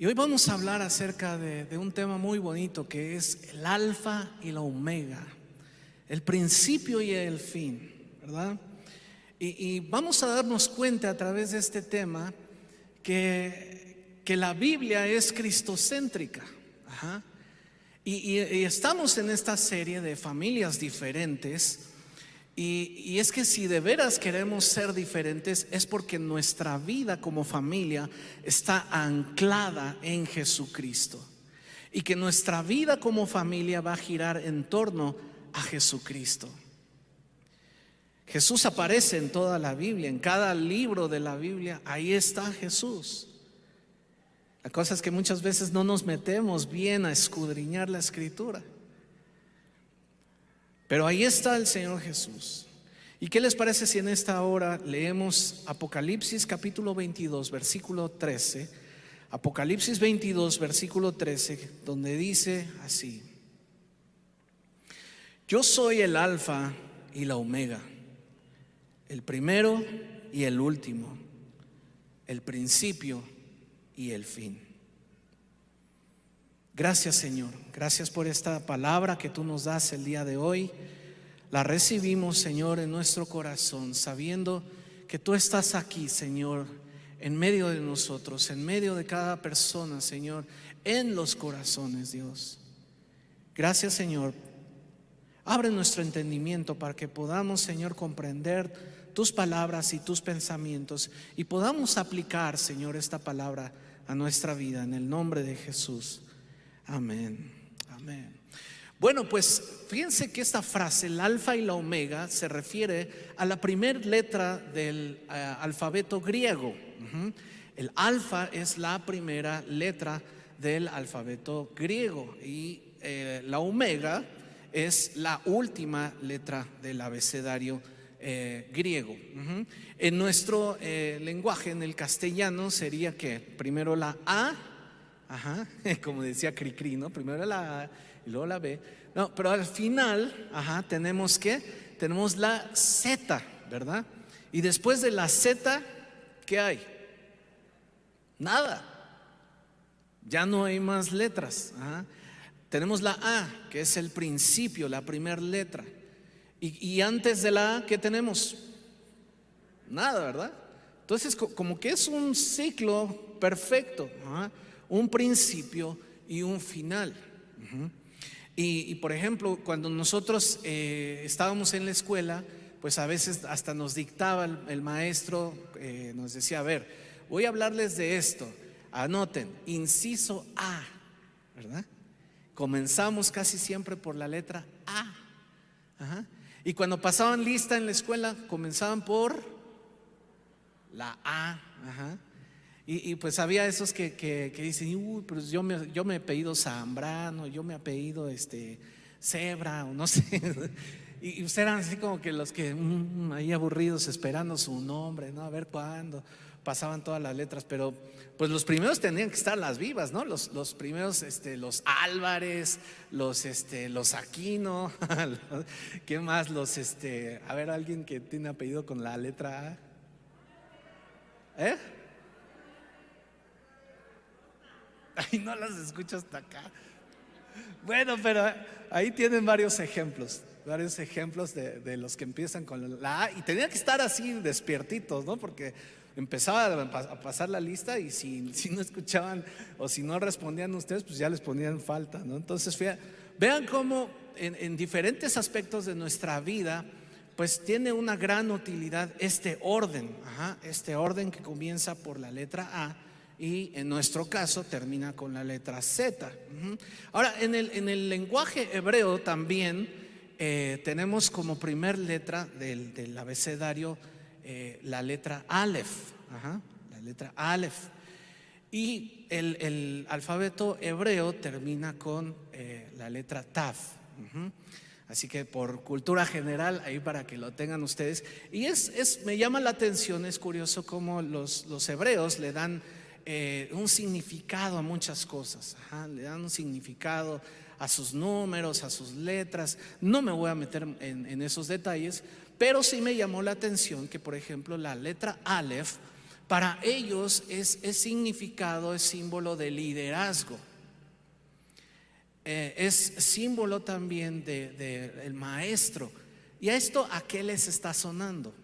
Y hoy vamos a hablar acerca de, un tema muy bonito que es el alfa y la omega, el principio y el fin, ¿verdad? Y, vamos a darnos cuenta a través de este tema que, que la Biblia es cristocéntrica. Y, y, estamos en esta serie de familias diferentes y, es que si de veras queremos ser diferentes es porque nuestra vida como familia está anclada en Jesucristo. Y que nuestra vida como familia va a girar en torno a Jesucristo. Jesús aparece en toda la Biblia, en cada libro de la Biblia, ahí está Jesús. La cosa es que muchas veces no nos metemos bien a escudriñar la escritura. Pero ahí está el Señor Jesús. ¿Y qué les parece si en esta hora leemos Apocalipsis capítulo 22, versículo 13? Apocalipsis 22, versículo 13, donde dice así, yo soy el alfa y la omega, el primero y el último, el principio y el fin. Gracias Señor, gracias por esta palabra que tú nos das el día de hoy. La recibimos Señor en nuestro corazón, sabiendo que tú estás aquí Señor, en medio de nosotros, en medio de cada persona Señor, en los corazones Dios. Gracias Señor. Abre nuestro entendimiento para que podamos Señor comprender tus palabras y tus pensamientos y podamos aplicar Señor esta palabra a nuestra vida en el nombre de Jesús. Amén. Amén. Bueno, pues fíjense que esta frase, el alfa y la omega, se refiere a la primera letra del eh, alfabeto griego. El alfa es la primera letra del alfabeto griego y eh, la omega es la última letra del abecedario eh, griego. En nuestro lenguaje, en el castellano, sería que primero la A, Ajá, como decía Cricri, ¿no? Primero la A y luego la B. No, pero al final, ajá, tenemos que, tenemos la Z, ¿verdad? Y después de la Z, ¿qué hay? Nada. Ya no hay más letras. Tenemos la A, que es el principio, la primera letra. Y, y, antes de la A, ¿qué tenemos? Nada, ¿verdad? Entonces, como que es un ciclo perfecto. ¿ah? Un principio y un final. y, por ejemplo, cuando nosotros eh, estábamos en la escuela, pues a veces hasta nos dictaba el, maestro, eh, nos decía, a ver, voy a hablarles de esto, anoten, inciso A, ¿verdad? Comenzamos casi siempre por la letra A. Y cuando pasaban lista en la escuela, comenzaban por la A. Ajá. Y, pues había esos que, que, dicen, uy, pues yo me, yo me he pedido Zambrano, yo me he pedido este, Zebra, o no sé. Y, ustedes eran así como que los que mm, ahí aburridos esperando su nombre, ¿no? A ver cuándo. Pasaban todas las letras, pero pues los primeros tenían que estar las vivas, ¿no? Los, los primeros, este, los Álvarez, los, este, los Aquino, ¿qué más? Los, este, a ver, alguien que tiene apellido con la letra A. ¿Eh? Ahí no las escucho hasta acá. Bueno, pero ahí tienen varios ejemplos, varios ejemplos de, los que empiezan con la A y tenía que estar así despiertitos, ¿no? Porque empezaba a pasar la lista y si, no escuchaban o si no respondían ustedes, pues ya les ponían falta, ¿no? Entonces, vean cómo en diferentes aspectos de nuestra vida, pues tiene una gran utilidad este orden, este orden que comienza por la letra A y en nuestro caso termina con la letra Z. Ahora, en el, en el, lenguaje hebreo también eh, tenemos como primer letra del, abecedario eh, la letra Aleph, la letra Aleph. Y el, alfabeto hebreo termina con eh, la letra Tav. Así que por cultura general, ahí para que lo tengan ustedes. Y es, es me llama la atención, es curioso cómo los, los hebreos le dan eh, un significado a muchas cosas, le dan un significado a sus números, a sus letras. No me voy a meter en, esos detalles, pero sí me llamó la atención que, por ejemplo, la letra Aleph, para ellos es, es significado, es símbolo de liderazgo. Eh, es símbolo también del de, maestro. ¿Y a esto a qué les está sonando?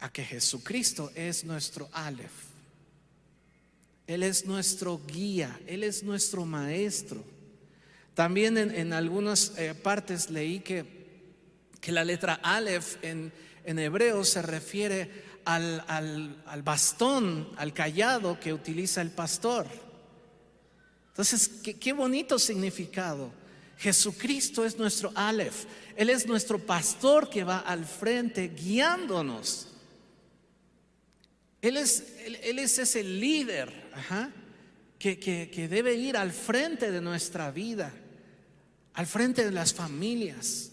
A que Jesucristo es nuestro Aleph. Él es nuestro guía, Él es nuestro maestro. También en, algunas eh, partes leí que, que, la letra Aleph en, en hebreo se refiere al, al, al bastón, al callado que utiliza el pastor. Entonces, qué, bonito significado. Jesucristo es nuestro Aleph. Él es nuestro pastor que va al frente guiándonos. Él es, él, es ese líder que, que debe ir al frente de nuestra vida, al frente de las familias.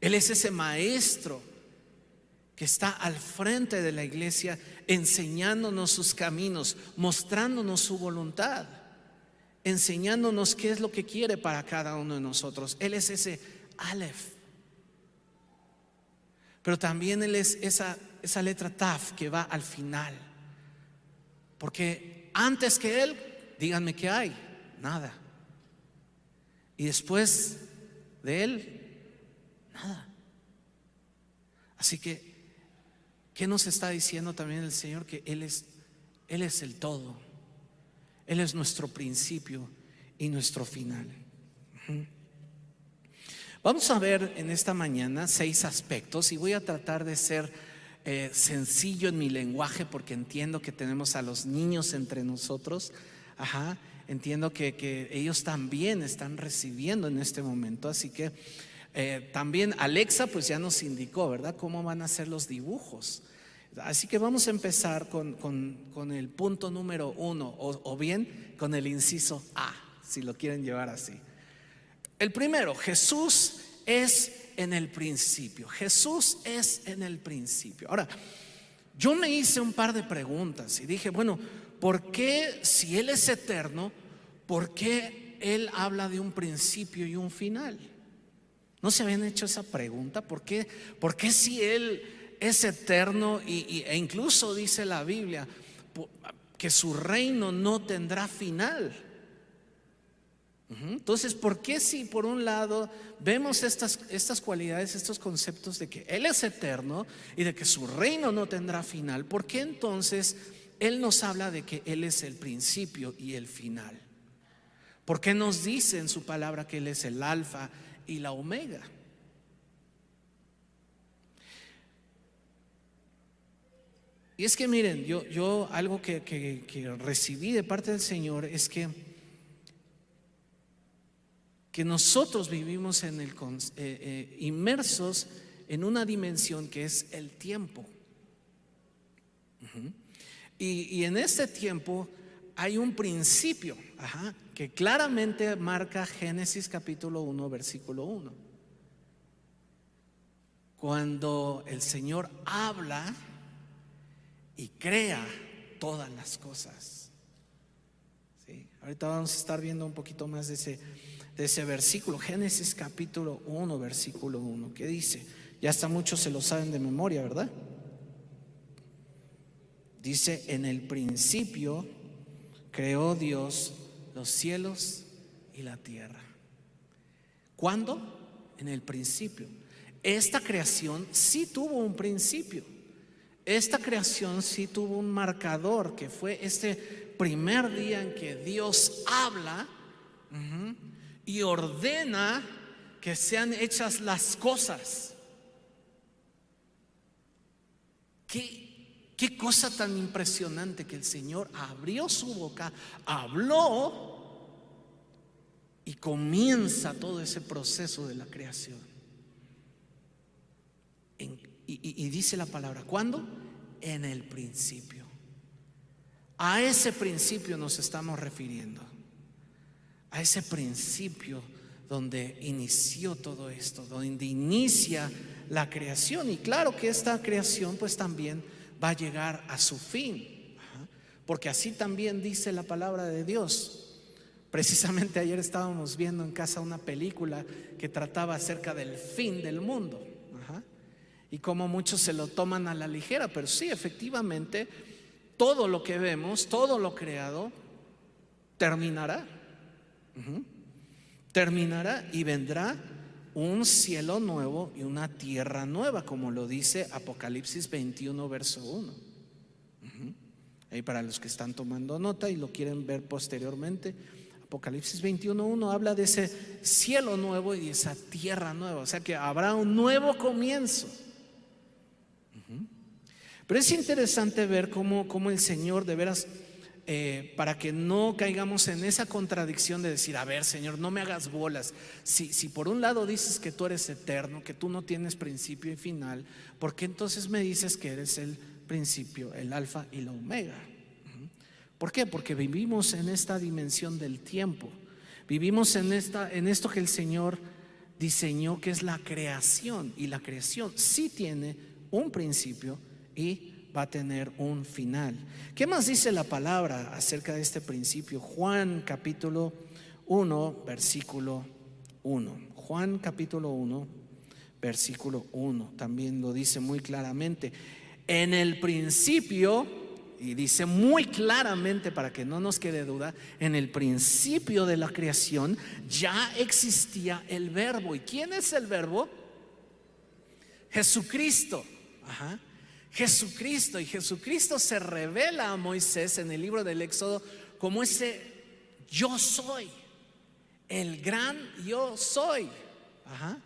Él es ese maestro que está al frente de la iglesia enseñándonos sus caminos, mostrándonos su voluntad enseñándonos qué es lo que quiere para cada uno de nosotros. Él es ese Aleph. Pero también Él es esa, esa letra Taf que va al final. Porque antes que Él, díganme qué hay, nada. Y después de Él, nada. Así que, ¿qué nos está diciendo también el Señor? Que Él es, Él es el todo. Él es nuestro principio y nuestro final. Vamos a ver en esta mañana seis aspectos y voy a tratar de ser eh, sencillo en mi lenguaje porque entiendo que tenemos a los niños entre nosotros. Ajá, entiendo que, ellos también están recibiendo en este momento, así que eh, también Alexa pues ya nos indicó, ¿verdad? Cómo van a ser los dibujos. Así que vamos a empezar con, el punto número uno, o, bien con el inciso A, si lo quieren llevar así. El primero, Jesús es en el principio. Jesús es en el principio. Ahora, yo me hice un par de preguntas y dije, bueno, ¿por qué si Él es eterno, por qué Él habla de un principio y un final? ¿No se habían hecho esa pregunta? ¿Por qué, por qué si Él es eterno y, e incluso dice la Biblia que su reino no tendrá final. Entonces, ¿por qué si por un lado vemos estas, estas cualidades, estos conceptos de que Él es eterno y de que su reino no tendrá final, ¿por qué entonces Él nos habla de que Él es el principio y el final? ¿Por qué nos dice en su palabra que Él es el alfa y la omega? Y es que miren, yo, yo algo que, recibí de parte del Señor es que, que nosotros vivimos en el, eh, eh, inmersos en una dimensión que es el tiempo. y, en este tiempo hay un principio que claramente marca Génesis capítulo 1, versículo 1. Cuando el Señor habla, y crea todas las cosas. ¿Sí? Ahorita vamos a estar viendo un poquito más de ese, ese versículo, Génesis capítulo 1, versículo 1, que dice, ya hasta muchos se lo saben de memoria, ¿verdad? Dice, en el principio creó Dios los cielos y la tierra. ¿Cuándo? En el principio. Esta creación sí tuvo un principio. Esta creación sí tuvo un marcador que fue este primer día en que Dios habla y ordena que sean hechas las cosas. ¿Qué, qué cosa tan impresionante que el Señor abrió su boca, habló y comienza todo ese proceso de la creación. Y, dice la palabra, ¿cuándo? En el principio. A ese principio nos estamos refiriendo. A ese principio donde inició todo esto, donde inicia la creación. Y claro que esta creación pues también va a llegar a su fin. Porque así también dice la palabra de Dios. Precisamente ayer estábamos viendo en casa una película que trataba acerca del fin del mundo. y como muchos se lo toman a la ligera, pero sí, efectivamente, todo lo que vemos, todo lo creado, terminará. Terminará y vendrá un cielo nuevo y una tierra nueva, como lo dice Apocalipsis 21, verso 1. Ahí para los que están tomando nota y lo quieren ver posteriormente, Apocalipsis 21.1 habla de ese cielo nuevo y esa tierra nueva, o sea que habrá un nuevo comienzo. Pero es interesante ver cómo, cómo el Señor de veras eh, para que no caigamos en esa contradicción de decir, a ver, Señor, no me hagas bolas. Si, si por un lado dices que tú eres eterno, que tú no tienes principio y final, ¿por qué entonces me dices que eres el principio, el alfa y la omega? ¿Por qué? Porque vivimos en esta dimensión del tiempo. Vivimos en, esta, en esto que el Señor diseñó, que es la creación. Y la creación sí tiene un principio y va a tener un final. ¿Qué más dice la palabra acerca de este principio? Juan capítulo 1, versículo 1. Juan capítulo 1, versículo 1. También lo dice muy claramente. En el principio, y dice muy claramente para que no nos quede duda, en el principio de la creación ya existía el verbo. ¿Y quién es el verbo? Jesucristo. Ajá. Jesucristo. Y Jesucristo se revela a Moisés en el libro del Éxodo como ese yo soy, el gran yo soy. Ajá.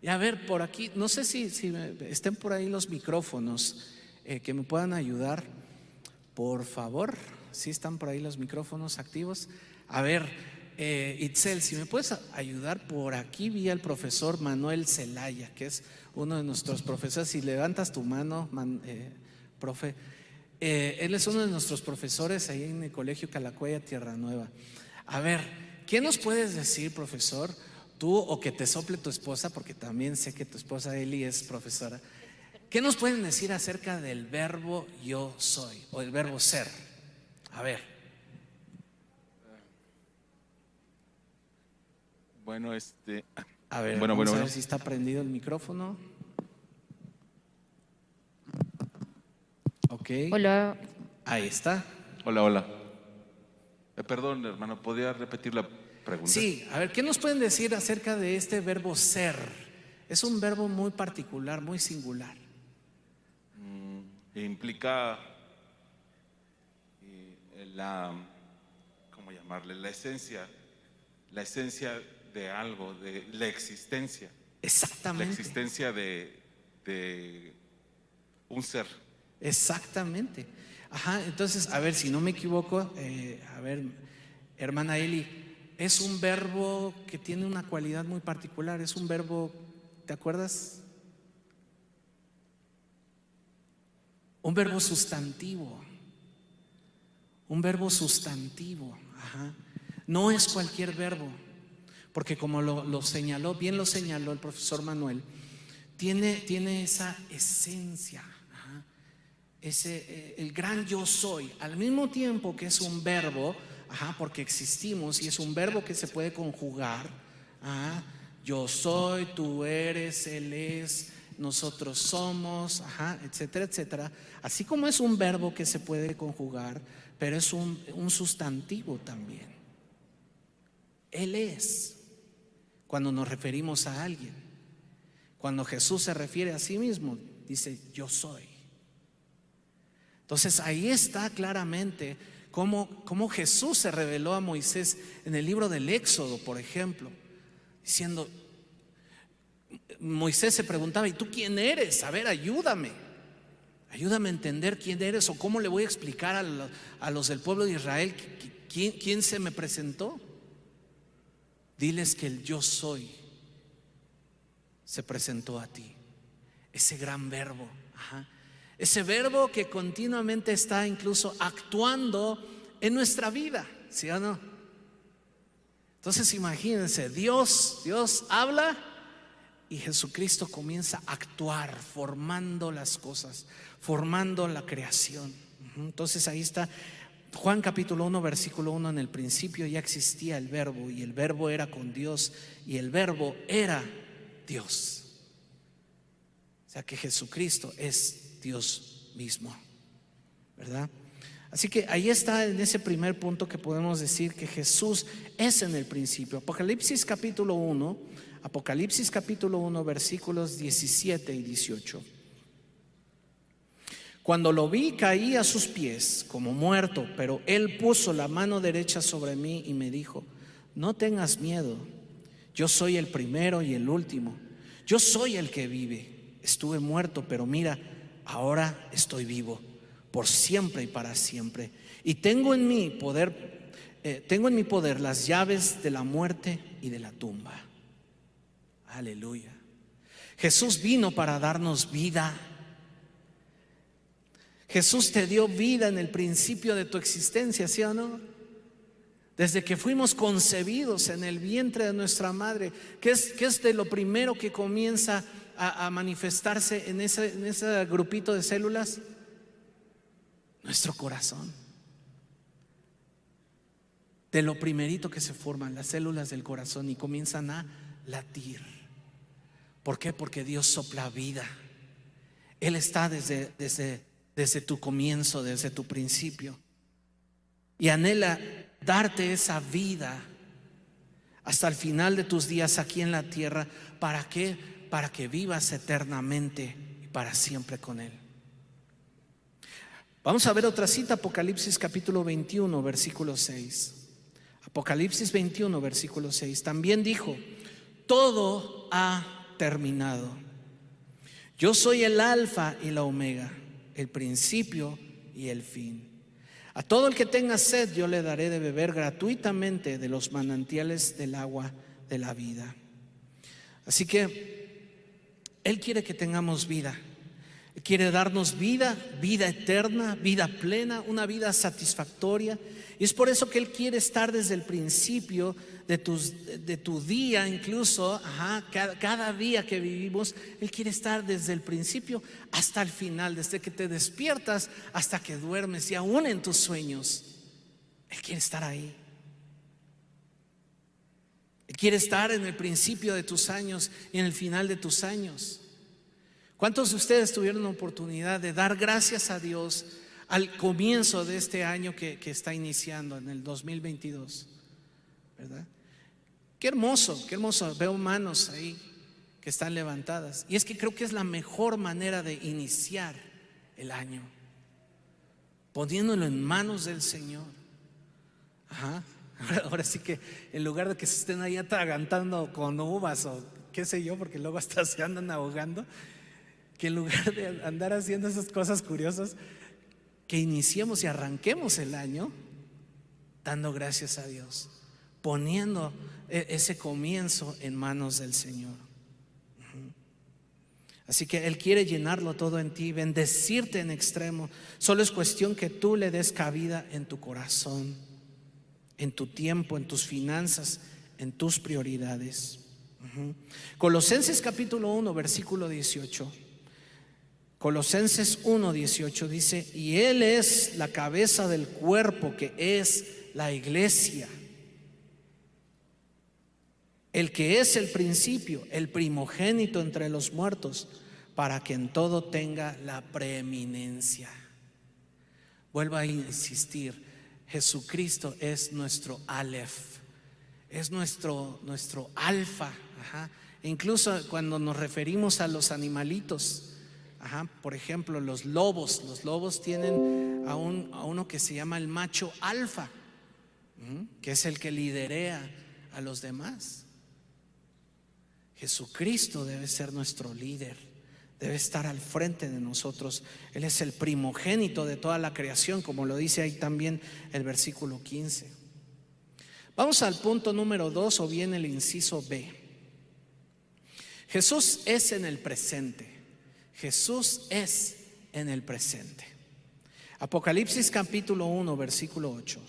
Y a ver, por aquí, no sé si, si estén por ahí los micrófonos eh, que me puedan ayudar, por favor. Si están por ahí los micrófonos activos. A ver, eh, Itzel, si me puedes ayudar, por aquí vi al profesor Manuel Zelaya, que es uno de nuestros profesores, si levantas tu mano, eh, profe, eh, él es uno de nuestros profesores ahí en el Colegio Calacuaya Tierra Nueva. A ver, ¿qué nos puedes decir, profesor? Tú o que te sople tu esposa, porque también sé que tu esposa Eli es profesora. ¿Qué nos pueden decir acerca del verbo yo soy o el verbo ser? A ver. Bueno, este. A ver, bueno, vamos a ver si está prendido el micrófono. Ok. Hola. Ahí está. Hola, hola. Eh, perdón, hermano, ¿podría repetir la pregunta? Sí, a ver, ¿qué nos pueden decir acerca de este verbo ser? Es un verbo muy particular, muy singular. Mm, implica eh, la, ¿cómo llamarle? La esencia, la esencia de algo, de la existencia. Exactamente. La existencia de, un ser. Exactamente. Ajá, entonces, a ver, si no me equivoco, eh, a ver, hermana Eli, es un verbo que tiene una cualidad muy particular, es un verbo, ¿te acuerdas? Un verbo sustantivo, un verbo sustantivo, ajá. No es cualquier verbo porque como lo, señaló, bien lo señaló el profesor Manuel, tiene, tiene esa esencia, ese, eh, el gran yo soy, al mismo tiempo que es un verbo, porque existimos y es un verbo que se puede conjugar, yo soy, tú eres, él es, nosotros somos, etcétera, etcétera. Así como es un verbo que se puede conjugar, pero es un, un sustantivo también. Él es cuando nos referimos a alguien. Cuando Jesús se refiere a sí mismo, dice, yo soy. Entonces ahí está claramente cómo, cómo, Jesús se reveló a Moisés en el libro del Éxodo, por ejemplo, diciendo, Moisés se preguntaba, ¿y tú quién eres? A ver, ayúdame. Ayúdame a entender quién eres o cómo le voy a explicar a, los del pueblo de Israel quién se me presentó. Diles que el yo soy se presentó a ti. Ese gran verbo. Ese verbo que continuamente está incluso actuando en nuestra vida, ¿sí o no? Entonces imagínense, Dios, Dios habla y Jesucristo comienza a actuar, formando las cosas, formando la creación. Entonces ahí está Juan capítulo 1, versículo 1, en el principio ya existía el verbo y el verbo era con Dios y el verbo era Dios. sea que Jesucristo es Dios mismo, ¿verdad? Así que ahí está en ese primer punto que podemos decir que Jesús es en el principio. Apocalipsis capítulo 1, Apocalipsis capítulo 1, versículos 17 y 18. Cuando lo vi caí a sus pies como muerto, pero él puso la mano derecha sobre mí y me dijo, no tengas miedo, yo soy el primero y el último, yo soy el que vive. Estuve muerto, pero mira, ahora estoy vivo por siempre y para siempre. Y tengo en mi poder, eh, tengo en mi poder las llaves de la muerte y de la tumba. Aleluya. Jesús vino para darnos vida. Jesús te dio vida en el principio de tu existencia, ¿sí o no? Desde que fuimos concebidos en el vientre de nuestra madre, que es, es de lo primero que comienza a, manifestarse en ese, en ese grupito de células, nuestro corazón. De lo primerito que se forman las células del corazón y comienzan a latir. ¿Por qué? Porque Dios sopla vida. Él está desde, desde, desde tu comienzo, desde tu principio. Y anhela darte esa vida hasta el final de tus días aquí en la tierra. ¿Para qué? Para que vivas eternamente y para siempre con Él. Vamos a ver otra cita, Apocalipsis capítulo 21, versículo 6. Apocalipsis 21, versículo 6. También dijo, todo ha terminado. Yo soy el alfa y la omega, el principio y el fin. A todo el que tenga sed yo le daré de beber gratuitamente de los manantiales del agua de la vida. Así que Él quiere que tengamos vida. Quiere darnos vida, vida eterna, vida plena, una vida satisfactoria. Y es por eso que Él quiere estar desde el principio de, tus, de tu día, incluso, cada, cada día que vivimos, Él quiere estar desde el principio hasta el final, desde que te despiertas hasta que duermes y aún en tus sueños. Él quiere estar ahí. Él quiere estar en el principio de tus años y en el final de tus años. ¿Cuántos de ustedes tuvieron la oportunidad de dar gracias a Dios al comienzo de este año que, está iniciando, en el 2022? ¿Verdad? Qué hermoso, qué hermoso. Veo manos ahí que están levantadas. Y es que creo que es la mejor manera de iniciar el año, poniéndolo en manos del Señor. Ajá. Ahora, sí que en lugar de que se estén ahí atragantando con uvas o qué sé yo, porque luego hasta se andan ahogando, que en lugar de andar haciendo esas cosas curiosas, que iniciemos y arranquemos el año dando gracias a Dios, poniendo e, ese comienzo en manos del Señor. Así que Él quiere llenarlo todo en ti, bendecirte en extremo. Solo es cuestión que tú le des cabida en tu corazón, en tu tiempo, en tus finanzas, en tus prioridades. Colosenses capítulo 1, versículo 18. Colosenses 1:18 dice, y Él es la cabeza del cuerpo que es la iglesia, el que es el principio, el primogénito entre los muertos, para que en todo tenga la preeminencia. Vuelvo a insistir, Jesucristo es nuestro Aleph, es nuestro, nuestro alfa. Incluso cuando nos referimos a los animalitos, por ejemplo, los lobos. Los lobos tienen a, uno que se llama el macho alfa, que es el que liderea a los demás. Jesucristo debe ser nuestro líder, debe estar al frente de nosotros. Él es el primogénito de toda la creación, como lo dice ahí también el versículo 15. Vamos al punto número 2 o bien el inciso B. Jesús es en el presente. Jesús es en el presente. Apocalipsis capítulo 1, versículo 8.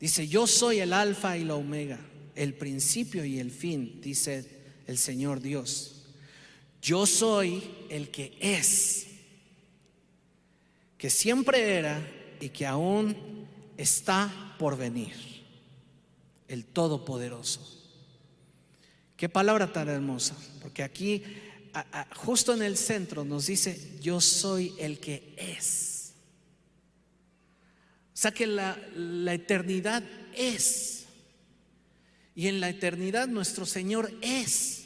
Dice, yo soy el alfa y la omega, el principio y el fin, dice el Señor Dios. Yo soy el que es, que siempre era y que aún está por venir, el Todopoderoso. Qué palabra tan hermosa, porque aquí justo en el centro nos dice, yo soy el que es. O sea que la, la eternidad es. Y en la eternidad nuestro Señor es.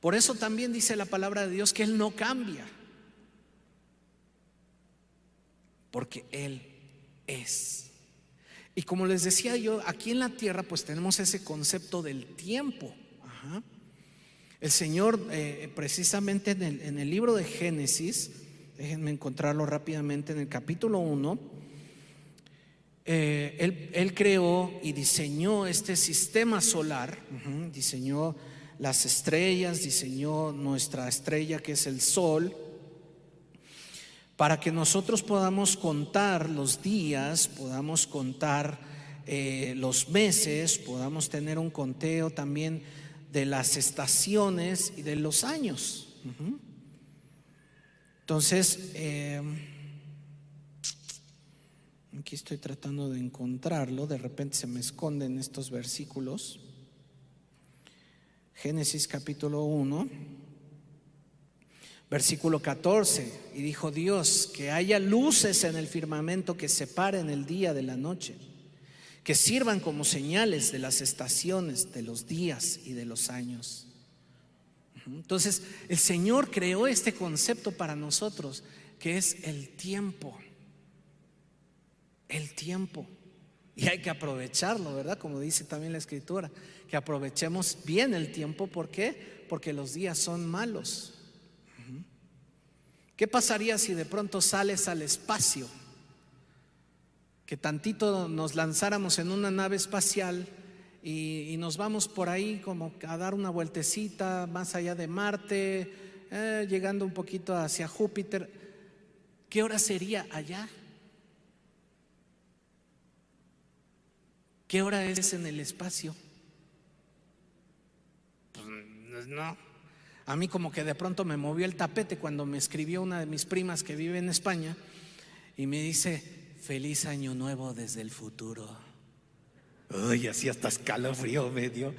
Por eso también dice la palabra de Dios que Él no cambia. Porque Él es. Y como les decía yo, aquí en la tierra pues tenemos ese concepto del tiempo. El Señor, eh, precisamente en el, libro de Génesis, déjenme encontrarlo rápidamente, en el capítulo 1, eh, él, creó y diseñó este sistema solar, diseñó las estrellas, diseñó nuestra estrella que es el sol, para que nosotros podamos contar los días, podamos contar eh, los meses, podamos tener un conteo también de las estaciones y de los años. Entonces, eh, aquí estoy tratando de encontrarlo, de repente se me esconden estos versículos. Génesis capítulo 1 Versículo 14, y dijo Dios, que haya luces en el firmamento que separen el día de la noche, que sirvan como señales de las estaciones, de los días y de los años. Entonces, el Señor creó este concepto para nosotros, que es el tiempo. El tiempo. Y hay que aprovecharlo, ¿verdad? Como dice también la Escritura, que aprovechemos bien el tiempo. ¿Por qué? Porque los días son malos. ¿Qué pasaría si de pronto sales al espacio? Que tantito nos lanzáramos en una nave espacial y, nos vamos por ahí como a dar una vueltecita más allá de Marte, eh, llegando un poquito hacia Júpiter. ¿Qué hora sería allá? ¿Qué hora es en el espacio? Pues no. A mí como que de pronto me movió el tapete cuando me escribió una de mis primas que vive en España y me dice, feliz año nuevo desde el futuro. Uy, así hasta escalofrío me dio.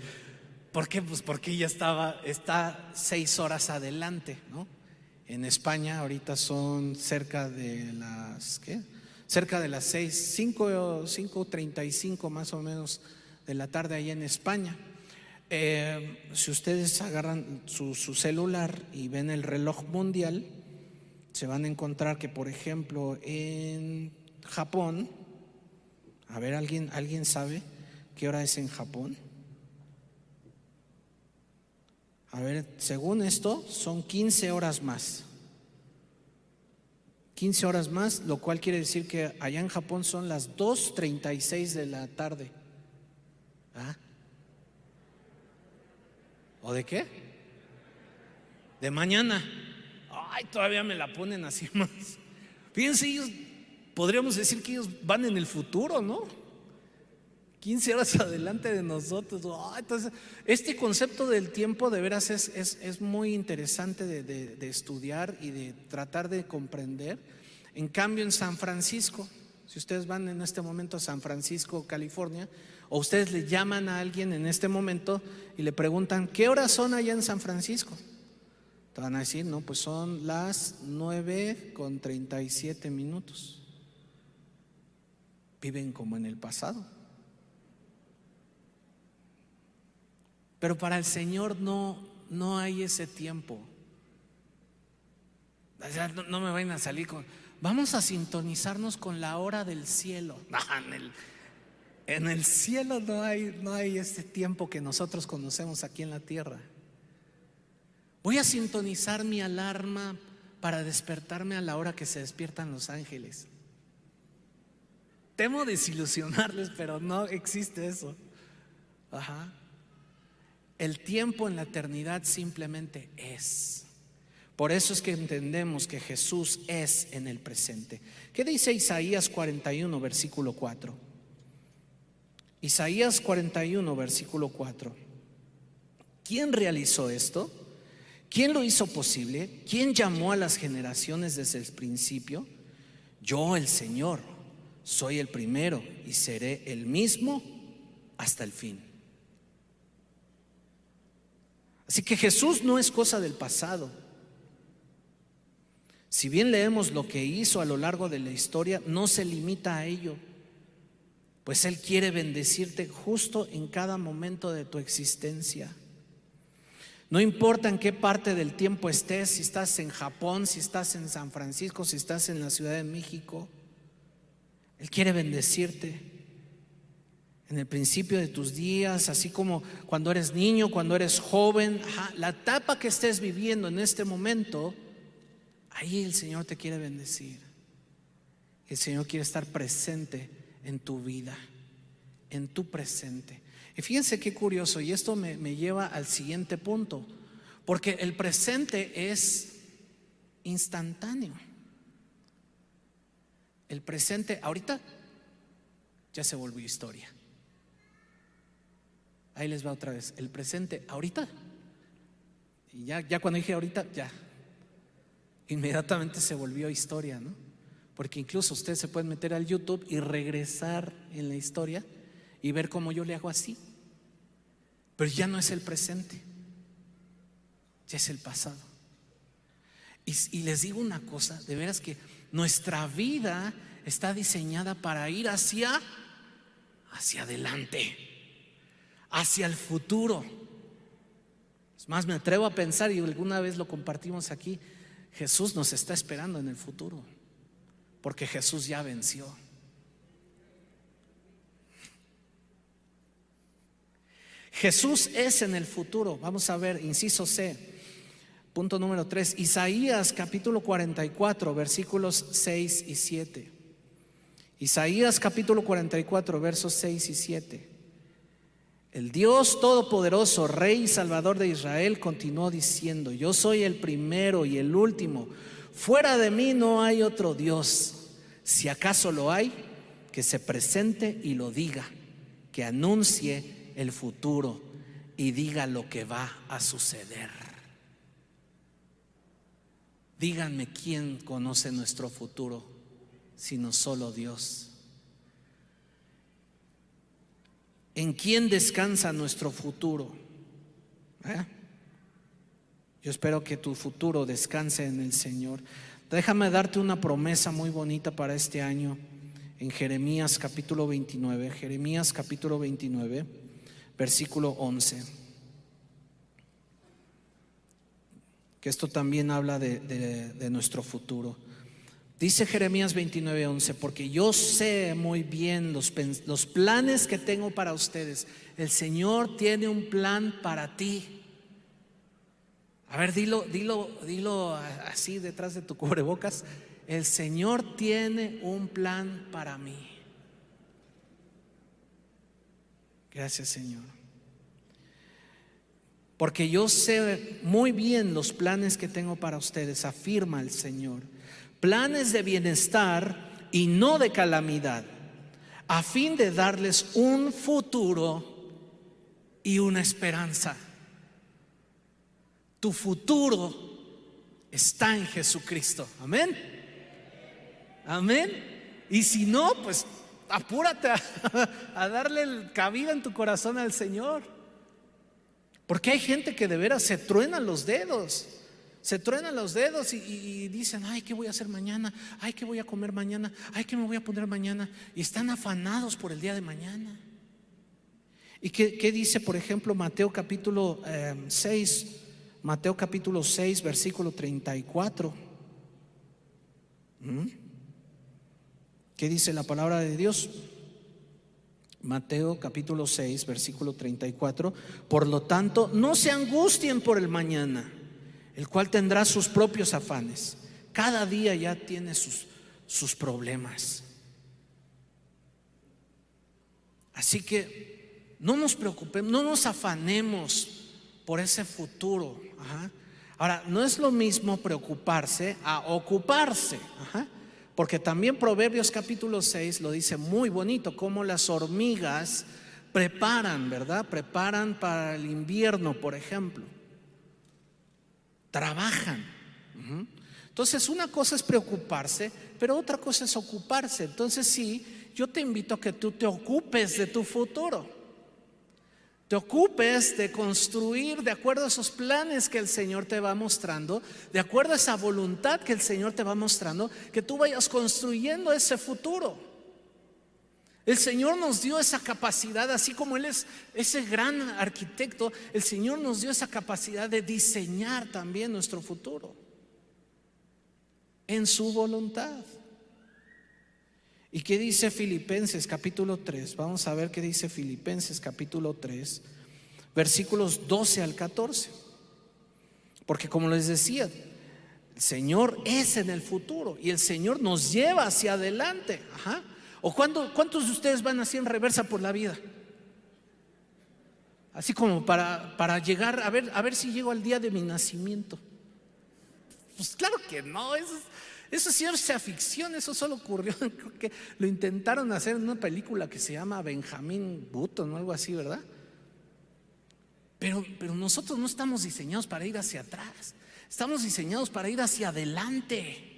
¿Por qué? Pues porque ella estaba, está seis horas adelante, ¿no? En España ahorita son cerca de las, ¿qué? Cerca de las seis, cinco, cinco treinta y cinco más o menos de la tarde ahí en España. Eh, si ustedes agarran su, celular y ven el reloj mundial, se van a encontrar que, por ejemplo, en Japón, a ver, ¿alguien, ¿alguien sabe qué hora es en Japón? A ver, según esto, son 15 horas más. 15 horas más, lo cual quiere decir que allá en Japón son las 2.36 de la tarde. ¿Ah? ¿O de qué? De mañana. Ay, todavía me la ponen así más. Fíjense, ellos, podríamos decir que ellos van en el futuro, ¿no? 15 horas adelante de nosotros. este concepto del tiempo de veras es, es, muy interesante de, de, estudiar y de tratar de comprender. En cambio, en San Francisco, si ustedes van en este momento a San Francisco, California, o ustedes le llaman a alguien en este momento y le preguntan, ¿qué horas son allá en San Francisco? Te van a decir, no, pues son las 9 con 37 minutos. Viven como en el pasado. Pero para el Señor no, no hay ese tiempo. no, no, me vayan a salir con, vamos a sintonizarnos con la hora del cielo. en el, en el cielo no hay, no hay este tiempo que nosotros conocemos aquí en la tierra. Voy a sintonizar mi alarma para despertarme a la hora que se despiertan los ángeles. Temo desilusionarles, pero no existe eso. Ajá. El tiempo en la eternidad simplemente es. Por eso es que entendemos que Jesús es en el presente. ¿Qué dice Isaías 41, versículo 4? Isaías 41, versículo 4. ¿Quién realizó esto? ¿Quién lo hizo posible? ¿Quién llamó a las generaciones desde el principio? Yo, el Señor, soy el primero y seré el mismo hasta el fin. Así que Jesús no es cosa del pasado. Si bien leemos lo que hizo a lo largo de la historia, no se limita a ello, pues Él quiere bendecirte justo en cada momento de tu existencia. No importa en qué parte del tiempo estés, si estás en Japón, si estás en San Francisco, si estás en la Ciudad de México, Él quiere bendecirte en el principio de tus días, así como cuando eres niño, cuando eres joven, la etapa que estés viviendo en este momento, ahí el Señor te quiere bendecir. El Señor quiere estar presente en tu vida, en tu presente. Y fíjense qué curioso, y esto me, me lleva al siguiente punto, porque el presente es instantáneo. El presente, ahorita ya se volvió historia. Ahí les va otra vez. El presente, ahorita. Y ya, ya cuando dije ahorita, ya. Inmediatamente se volvió historia, ¿no? Porque incluso ustedes se pueden meter al YouTube y regresar en la historia y ver cómo yo le hago así. Pero ya no es el presente, ya es el pasado. Y, y, les digo una cosa, de veras que nuestra vida está diseñada para ir hacia, hacia adelante, hacia el futuro. Es más, me atrevo a pensar, y alguna vez lo compartimos aquí, Jesús nos está esperando en el futuro, porque Jesús ya venció. Jesús es en el futuro. Vamos a ver, inciso C, punto número 3, Isaías capítulo 44, versículos 6 y 7. Isaías capítulo 44, versos 6 y 7. El Dios Todopoderoso, Rey y Salvador de Israel, continuó diciendo, yo soy el primero y el último, fuera de mí no hay otro Dios. Si acaso lo hay, que se presente y lo diga, que anuncie el futuro y diga lo que va a suceder. Díganme quién conoce nuestro futuro, sino solo Dios. ¿En quién descansa nuestro futuro? ¿Eh? Yo espero que tu futuro descanse en el Señor. Déjame darte una promesa muy bonita para este año en Jeremías capítulo 29. Jeremías capítulo 29 versículo 11. Que esto también habla de, nuestro futuro. Dice Jeremías 29, 11, porque yo sé muy bien los, los planes que tengo para ustedes. El Señor tiene un plan para ti. A ver, dilo, dilo, dilo así detrás de tu cubrebocas. El Señor tiene un plan para mí. Gracias Señor. Porque yo sé muy bien los planes que tengo para ustedes, afirma el Señor. Planes de bienestar y no de calamidad, a fin de darles un futuro y una esperanza. Tu futuro está en Jesucristo. Amén. Amén. Y si no, pues apúrate a, darle cabida en tu corazón al Señor. Porque hay gente que de veras se truena los dedos. Se truenan los dedos y, dicen, ay, ¿qué voy a hacer mañana? Ay, ¿qué voy a comer mañana? Ay, ¿qué me voy a poner mañana? Y están afanados por el día de mañana. ¿Y qué, dice, por ejemplo, Mateo capítulo 6? Eh, Mateo capítulo 6, versículo 34. ¿Qué dice la palabra de Dios? Mateo capítulo 6, versículo 34. Por lo tanto, no se angustien por el mañana, el cual tendrá sus propios afanes. Cada día ya tiene sus, sus problemas. Así que no nos preocupemos, no nos afanemos por ese futuro. Ahora, no es lo mismo preocuparse a ocuparse. Porque también Proverbios capítulo 6 lo dice muy bonito, como las hormigas preparan, ¿verdad? Preparan para el invierno, por ejemplo. Trabajan. Entonces, una cosa es preocuparse, pero otra cosa es ocuparse. Entonces, sí, yo te invito a que tú te ocupes de tu futuro. te ocupes de construir de acuerdo a esos planes que el Señor te va mostrando, de acuerdo a esa voluntad que el Señor te va mostrando, que tú vayas construyendo ese futuro. El Señor nos dio esa capacidad, así como Él es ese gran arquitecto, el Señor nos dio esa capacidad de diseñar también nuestro futuro en su voluntad. ¿Y qué dice Filipenses capítulo 3? Vamos a ver qué dice Filipenses capítulo 3, versículos 12 al 14. Porque como les decía, el Señor es en el futuro y el Señor nos lleva hacia adelante. ¿O cuántos de ustedes van así en reversa por la vida? Así como para, para llegar a ver, a ver si llego al día de mi nacimiento. Pues claro que no, eso es, eso es ciencia ficción, eso solo ocurrió, creo que lo intentaron hacer en una película que se llama Benjamín Button o algo así, ¿verdad? Pero, pero nosotros no estamos diseñados para ir hacia atrás, estamos diseñados para ir hacia adelante.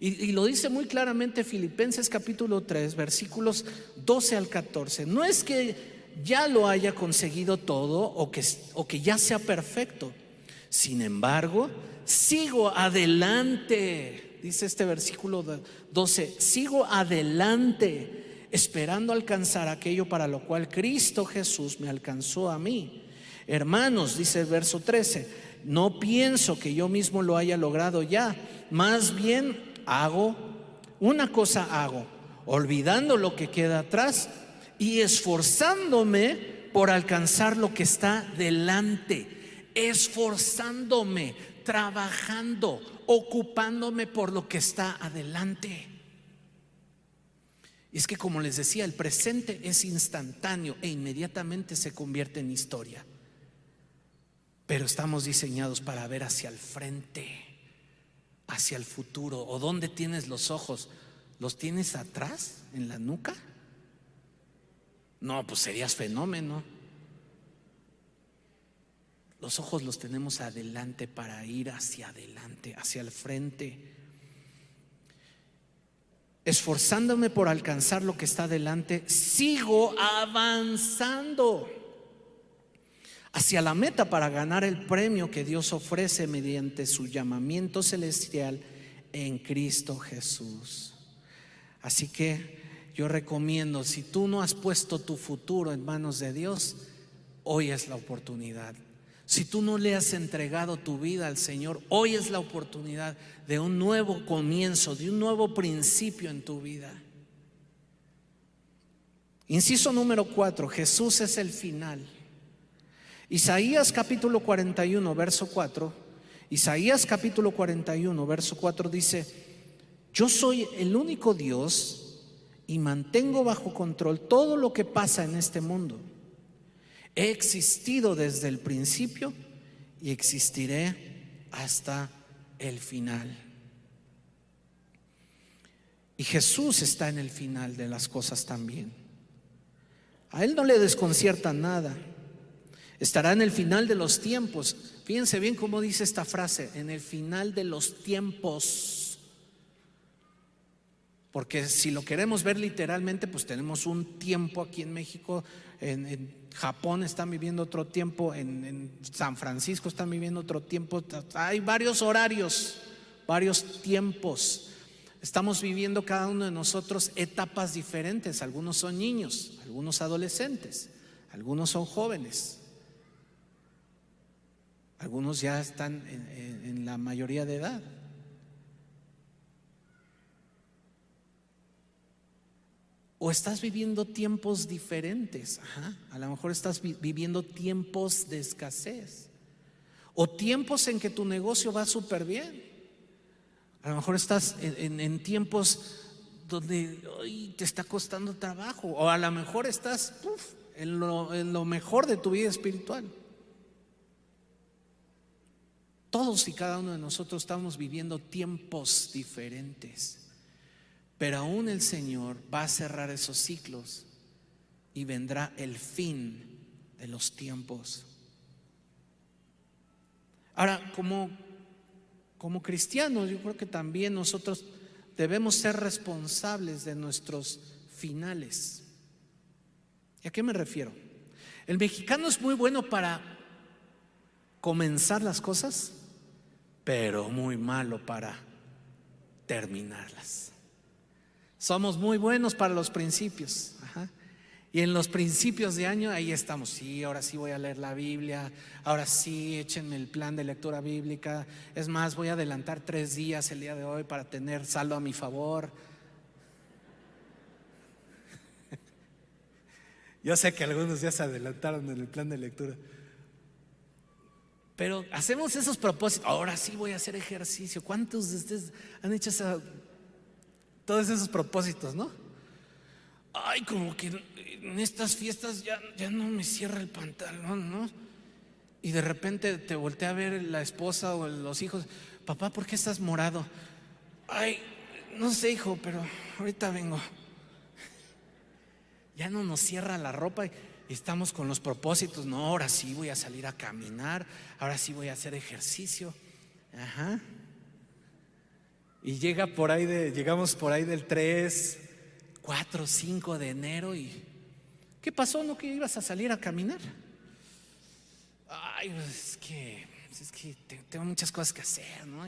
Y, lo dice muy claramente Filipenses capítulo 3, versículos 12 al 14. No es que ya lo haya conseguido todo o que, o que ya sea perfecto. Sin embargo, sigo adelante dice este versículo 12, sigo adelante esperando alcanzar aquello para lo cual Cristo Jesús me alcanzó a mí. Hermanos, dice el verso 13, no pienso que yo mismo lo haya logrado ya, más bien hago, una cosa hago, olvidando lo que queda atrás y esforzándome por alcanzar lo que está delante, esforzándome, trabajando, ocupándome por lo que está adelante. Y es que como les decía, el presente es instantáneo e inmediatamente se convierte en historia. Pero estamos diseñados para ver hacia el frente, hacia el futuro. ¿O dónde tienes los ojos? ¿Los tienes atrás, en la nuca? No, pues serías fenómeno. Los ojos los tenemos adelante para ir hacia adelante, hacia el frente. Esforzándome por alcanzar lo que está adelante, sigo avanzando hacia la meta para ganar el premio que Dios ofrece mediante su llamamiento celestial en Cristo Jesús. Así que yo recomiendo, si tú no has puesto tu futuro en manos de Dios, hoy es la oportunidad. Si tú no le has entregado tu vida al Señor, hoy es la oportunidad de un nuevo comienzo, de un nuevo principio en tu vida. Inciso número cuatro, Jesús es el final. Isaías capítulo 41, verso 4. Isaías capítulo 41, verso 4 dice, yo soy el único Dios y mantengo bajo control todo lo que pasa en este mundo. He existido desde el principio y existiré hasta el final. Y Jesús está en el final de las cosas también. A Él no le desconcierta nada. Estará en el final de los tiempos. Fíjense bien cómo dice esta frase, en el final de los tiempos. Porque si lo queremos ver literalmente, pues tenemos un tiempo aquí en México, en, Japón están viviendo otro tiempo, en, San Francisco están viviendo otro tiempo. Hay varios horarios, varios tiempos. Estamos viviendo cada uno de nosotros etapas diferentes. Algunos son niños, algunos adolescentes, algunos son jóvenes. Algunos ya están en la mayoría de edad. O estás viviendo tiempos diferentes. A lo mejor estás viviendo tiempos de escasez. O tiempos en que tu negocio va súper bien. A lo mejor estás en, tiempos donde te está costando trabajo. O a lo mejor estás en lo mejor de tu vida espiritual. Todos y cada uno de nosotros estamos viviendo tiempos diferentes. Pero aún el Señor va a cerrar esos ciclos y vendrá el fin de los tiempos. Ahora, como, como cristianos, yo creo que también nosotros debemos ser responsables de nuestros finales. ¿Y a qué me refiero? El mexicano es muy bueno para comenzar las cosas, pero muy malo para terminarlas. Somos muy buenos para los principios. Y en los principios de año, ahí estamos. Sí, ahora sí voy a leer la Biblia. Ahora sí, échenme el plan de lectura bíblica. Es más, voy a adelantar tres días el día de hoy para tener saldo a mi favor. Yo sé que algunos ya se adelantaron en el plan de lectura. Pero hacemos esos propósitos. Ahora sí voy a hacer ejercicio. ¿Cuántos de ustedes han hecho todos esos propósitos, no? Ay, como que en estas fiestas ya, ya no me cierra el pantalón, ¿no? Y de repente te voltea a ver la esposa o los hijos, papá, ¿por qué estás morado? Ay, no sé, hijo, pero ahorita vengo. Ya no nos cierra la ropa estamos con los propósitos, no, ahora sí voy a salir a caminar, ahora sí voy a hacer ejercicio. Ajá. Y llega por ahí de, llegamos por ahí del 3, 4, 5 de enero y ¿Qué pasó? ¿No que ibas a salir a caminar? Ay, pues es que, pues es que tengo muchas cosas que hacer, ¿no?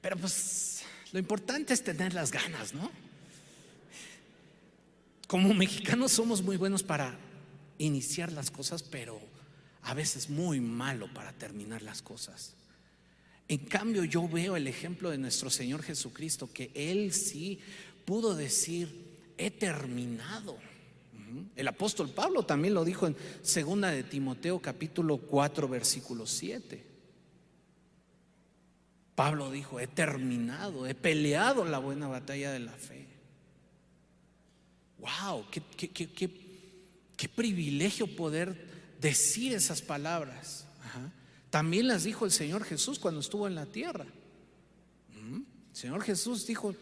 pero pues lo importante es tener las ganas, ¿no? Como mexicanos somos muy buenos para iniciar las cosas, pero a veces muy malo para terminar las cosas. En cambio, yo veo el ejemplo de nuestro Señor Jesucristo, que Él sí pudo decir, he terminado. El apóstol Pablo también lo dijo en segunda de Timoteo capítulo 4 versículo 7. Pablo dijo, he terminado, he peleado la buena batalla de la fe. Wow, qué, qué, privilegio poder decir esas palabras. También las dijo el Señor Jesús cuando estuvo en la tierra. El Señor Jesús dijo,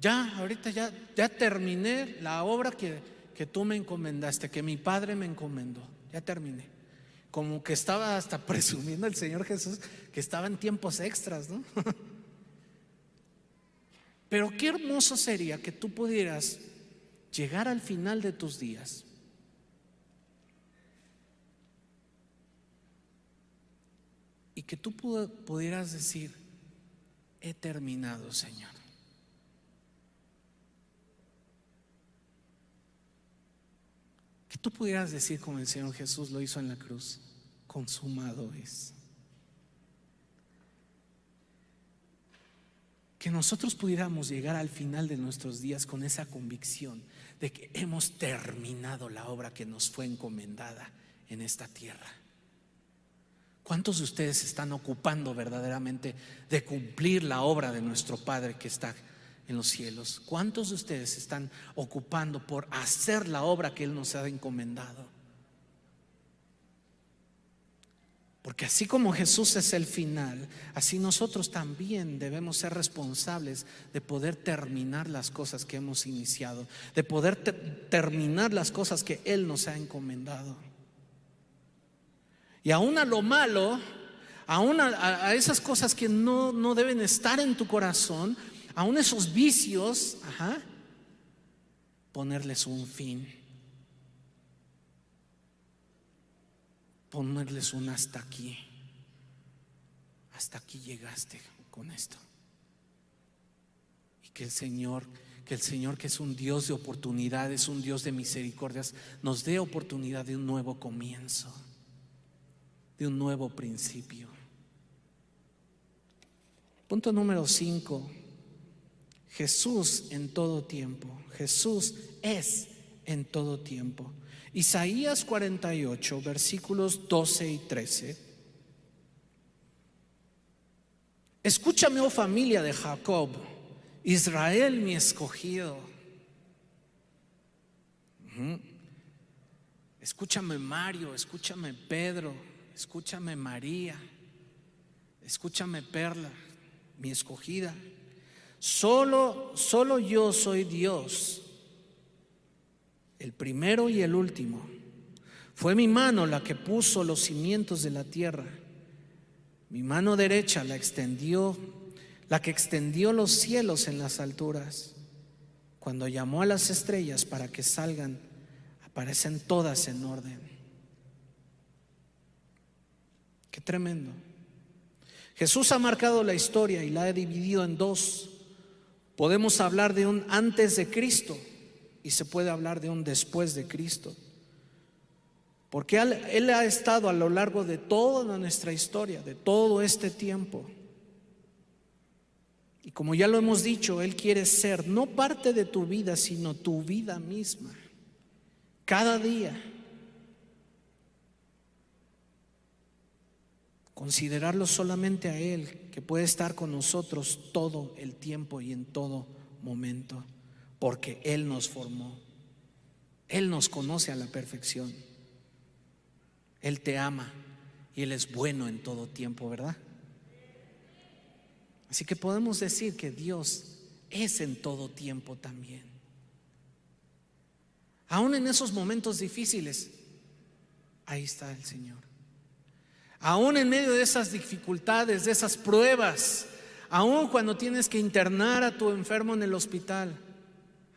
ya, ahorita ya, ya terminé la obra que que tú me encomendaste, que mi Padre me encomendó. Ya terminé. Como que estaba hasta presumiendo el Señor Jesús que estaba en tiempos extras, ¿no? Pero qué hermoso sería que tú pudieras llegar al final de tus días y que tú pudieras decir, he terminado, Señor. Que tú pudieras decir como el Señor Jesús lo hizo en la cruz, consumado es. Que nosotros pudiéramos llegar al final de nuestros días con esa convicción de que hemos terminado la obra que nos fue encomendada en esta tierra. ¿Cuántos de ustedes están ocupando verdaderamente de cumplir la obra de nuestro Padre que está en los cielos. ¿Cuántos de ustedes están ocupando por hacer la obra que Él nos ha encomendado? Porque así como Jesús es el final, así nosotros también debemos ser responsables de poder terminar las cosas que hemos iniciado, de poder terminar las cosas que Él nos ha encomendado. Y aún a lo malo, aún a, esas cosas que no, no deben estar en tu corazón, aún esos vicios, ajá, ponerles un fin. Ponerles un hasta aquí. Hasta aquí llegaste con esto. Y que el Señor, que el Señor que es un Dios de oportunidades, un Dios de misericordias, nos dé oportunidad de un nuevo comienzo, de un nuevo principio. Punto número cinco. Jesús en todo tiempo. Jesús es en todo tiempo. Isaías 48, versículos 12 y 13. Escúchame, oh familia de Jacob, Israel mi escogido. Escúchame Mario, escúchame Pedro, escúchame María, escúchame Perla, mi escogida. Solo, solo yo soy Dios, el primero y el último. Fue mi mano la que puso los cimientos de la tierra. Mi mano derecha la extendió, la que extendió los cielos en las alturas. Cuando llamó a las estrellas para que salgan, aparecen todas en orden. Tremendo. Jesús ha marcado la historia y la ha dividido en dos. Podemos hablar de un antes de Cristo y se puede hablar de un después de Cristo. Porque Él ha estado a lo largo de toda nuestra historia, de todo este tiempo. Y como ya lo hemos dicho, Él quiere ser no parte de tu vida, sino tu vida misma. Cada día. Considerarlo solamente a Él, que puede estar con nosotros todo el tiempo y en todo momento, porque Él nos formó. Él nos conoce a la perfección. Él te ama y Él es bueno en todo tiempo, ¿verdad? Así que podemos decir que Dios es en todo tiempo también. Aún en esos momentos difíciles, ahí está el Señor. Aún en medio de esas dificultades, de esas pruebas, aún cuando tienes que internar a tu enfermo en el hospital,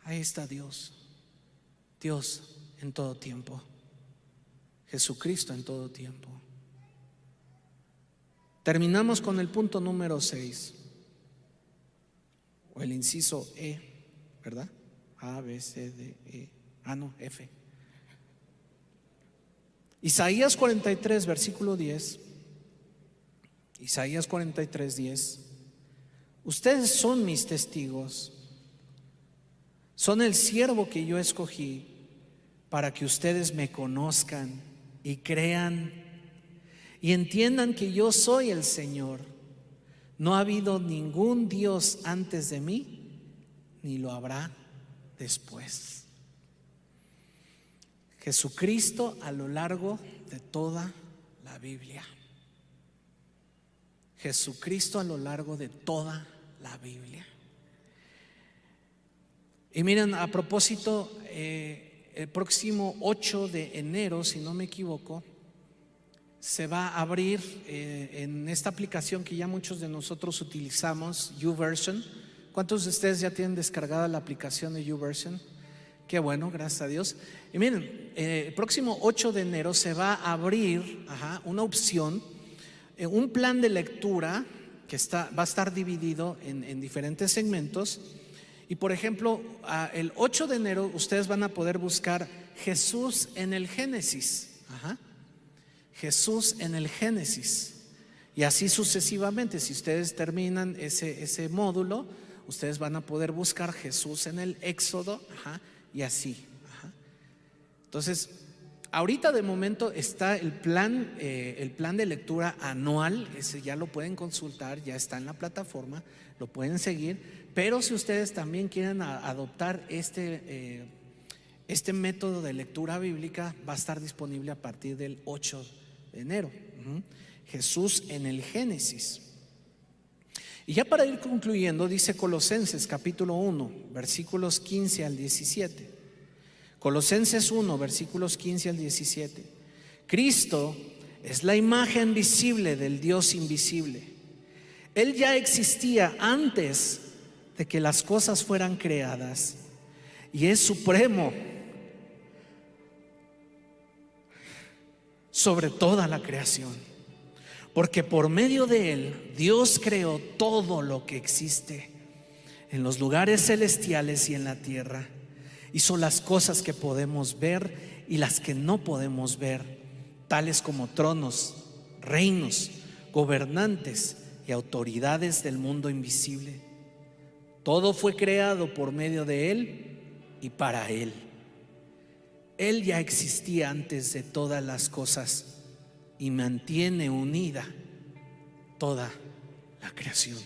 ahí está Dios. Dios en todo tiempo. Jesucristo en todo tiempo. Terminamos con el punto número 6 o el inciso E, ¿verdad? A, B, C, D, E. Ah, no, F. Isaías 43, versículo 10. Isaías 43, 10. Ustedes son mis testigos. Son el siervo que yo escogí para que ustedes me conozcan y crean y entiendan que yo soy el Señor no ha habido ningún Dios antes de mí, ni lo habrá después. Jesucristo a lo largo de toda la Biblia. Jesucristo a lo largo de toda la Biblia. Y miren, a propósito, eh, el próximo 8 de enero, si no me equivoco, se va a abrir eh, en esta aplicación que ya muchos de nosotros utilizamos, YouVersion. ¿Cuántos de ustedes ya tienen descargada la aplicación de YouVersion? Qué bueno, gracias a Dios. Y miren, eh, el próximo 8 de enero se va a abrir una opción, eh, un plan de lectura que está, va a estar dividido en, en diferentes segmentos. Y por ejemplo, el 8 de enero ustedes van a poder buscar Jesús en el Génesis. Ajá. Jesús en el Génesis. Y así sucesivamente, si ustedes terminan ese, ese módulo, ustedes van a poder buscar Jesús en el Éxodo, y así. Entonces, ahorita de momento está el plan, eh, el plan de lectura anual, ese ya lo pueden consultar, ya está en la plataforma, lo pueden seguir, pero si ustedes también quieren adoptar este, eh, este método de lectura bíblica, va a estar disponible a partir del 8 enero. Jesús en el Génesis. Y ya para ir concluyendo, dice Colosenses capítulo 1, versículos 15 al 17. Colosenses 1, versículos 15 al 17. Cristo es la imagen visible del Dios invisible. Él ya existía antes de que las cosas fueran creadas y es supremo sobre toda la creación. Porque por medio de Él Dios creó todo lo que existe en los lugares celestiales y en la tierra. Hizo las cosas que podemos ver y las que no podemos ver, tales como tronos, reinos, gobernantes y autoridades del mundo invisible. Todo fue creado por medio de Él y para Él. Él ya existía antes de todas las cosas y mantiene unida toda la creación.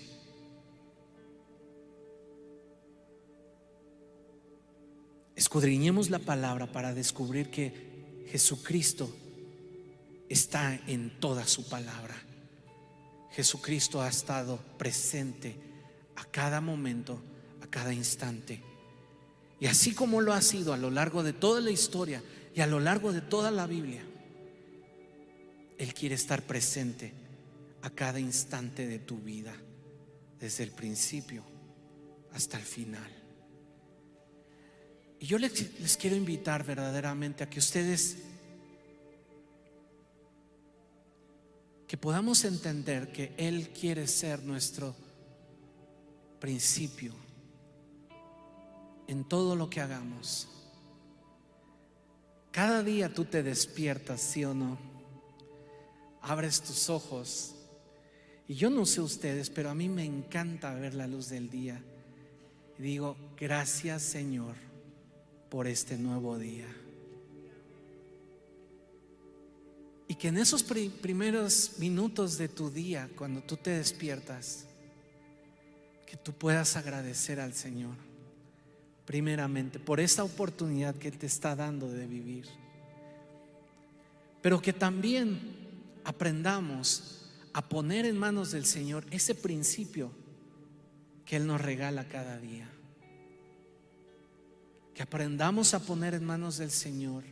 Escudriñemos la palabra para descubrir que Jesucristo está en toda su palabra. Jesucristo ha estado presente a cada momento, a cada instante. Y así como lo ha sido a lo largo de toda la historia y a lo largo de toda la Biblia, Él quiere estar presente a cada instante de tu vida, desde el principio hasta el final. Y yo les, quiero invitar verdaderamente a que ustedes que podamos entender que Él quiere ser nuestro principio en todo lo que hagamos. Cada día tú te despiertas, sí o no. Abres tus ojos. Y yo no sé ustedes, pero a mí me encanta ver la luz del día. Y digo, gracias Señor por este nuevo día. Y que en esos primeros minutos de tu día, cuando tú te despiertas, que tú puedas agradecer al Señor, primeramente, por esta oportunidad que te está dando de vivir. Pero que también aprendamos a poner en manos del Señor ese principio que Él nos regala cada día. Que aprendamos a poner en manos del Señor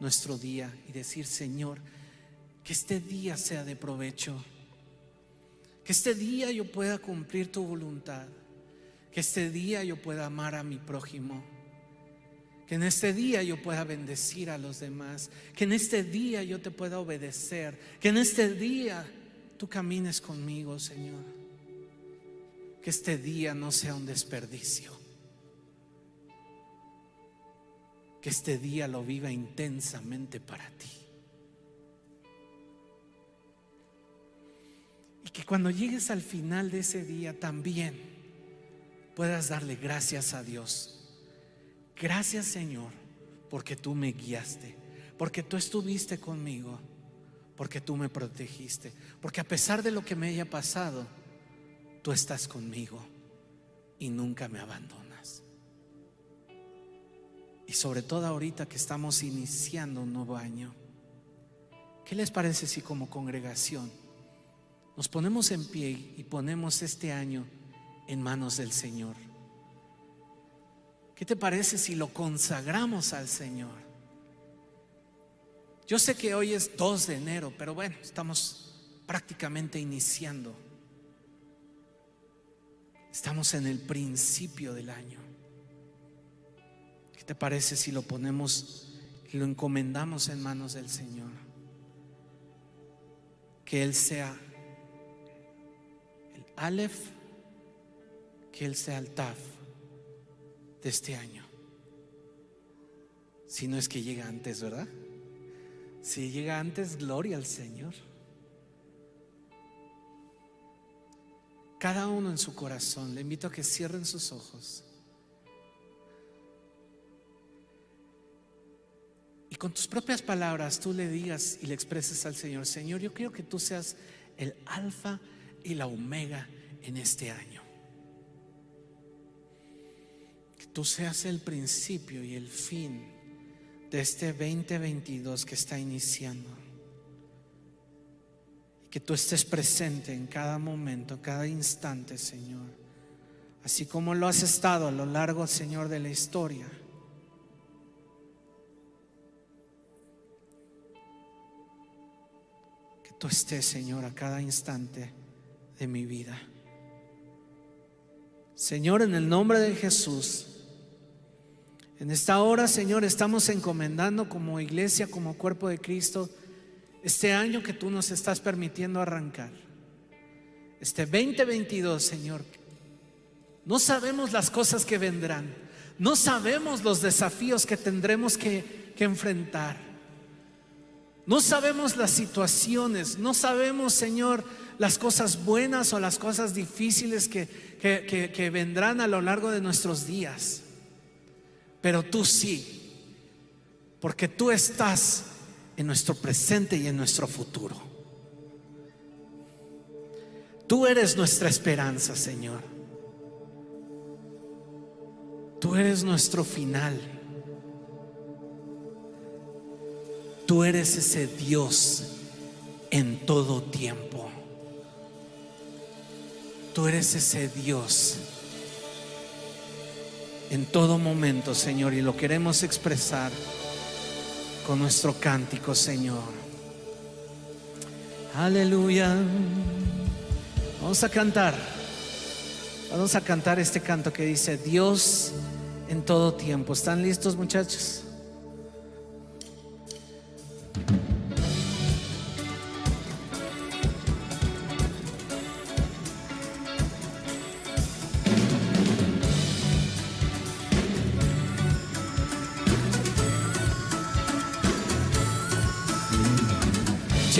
nuestro día y decir, Señor, que este día sea de provecho. Que este día yo pueda cumplir tu voluntad. Que este día yo pueda amar a mi prójimo. Que en este día yo pueda bendecir a los demás. Que en este día yo te pueda obedecer. Que en este día tú camines conmigo, Señor. Que este día no sea un desperdicio. Que este día lo viva intensamente para ti. Y que cuando llegues al final de ese día también puedas darle gracias a Dios. Gracias Señor, porque tú me guiaste, porque tú estuviste conmigo, porque tú me protegiste, porque a pesar de lo que me haya pasado, tú estás conmigo y nunca me abandonas. Y sobre todo ahorita que estamos iniciando un nuevo año, ¿qué les parece si como congregación nos ponemos en pie y ponemos este año en manos del Señor. ¿Qué te parece si lo consagramos al Señor? Yo sé que hoy es 2 de enero, pero bueno, estamos prácticamente iniciando. Estamos en el principio del año. ¿Qué te parece si lo ponemos lo encomendamos en manos del Señor? Que Él sea Aleph, que Él sea el Taf de este año. Si no es que llega antes, ¿verdad? Si llega antes, gloria al Señor. Cada uno en su corazón, le invito a que cierren sus ojos. Y con tus propias palabras tú le digas y le expreses al Señor, Señor, yo quiero que tú seas el alfa y la omega en este año. Tú seas el principio y el fin de este 2022 que está iniciando. Y que tú estés presente en cada momento, cada instante, Señor. Así como lo has estado a lo largo, Señor, de la historia. Que tú estés, Señor, a cada instante de mi vida. Señor, en el nombre de Jesús, en esta hora, Señor, estamos encomendando como iglesia, como cuerpo de Cristo, este año que tú nos estás permitiendo arrancar. Este 2022, Señor. No sabemos las cosas que vendrán. No sabemos los desafíos que tendremos que, que enfrentar. No sabemos las situaciones. No sabemos, Señor, las cosas buenas o las cosas difíciles que, que, vendrán a lo largo de nuestros días. Pero tú sí, porque tú estás en nuestro presente y en nuestro futuro. Tú eres nuestra esperanza, Señor. Tú eres nuestro final. Tú eres ese Dios en todo tiempo. Tú eres ese Dios en todo momento, Señor, y lo queremos expresar con nuestro cántico, Señor. Aleluya. Vamos a cantar. Vamos a cantar este canto que dice Dios en todo tiempo. ¿Están listos, muchachos?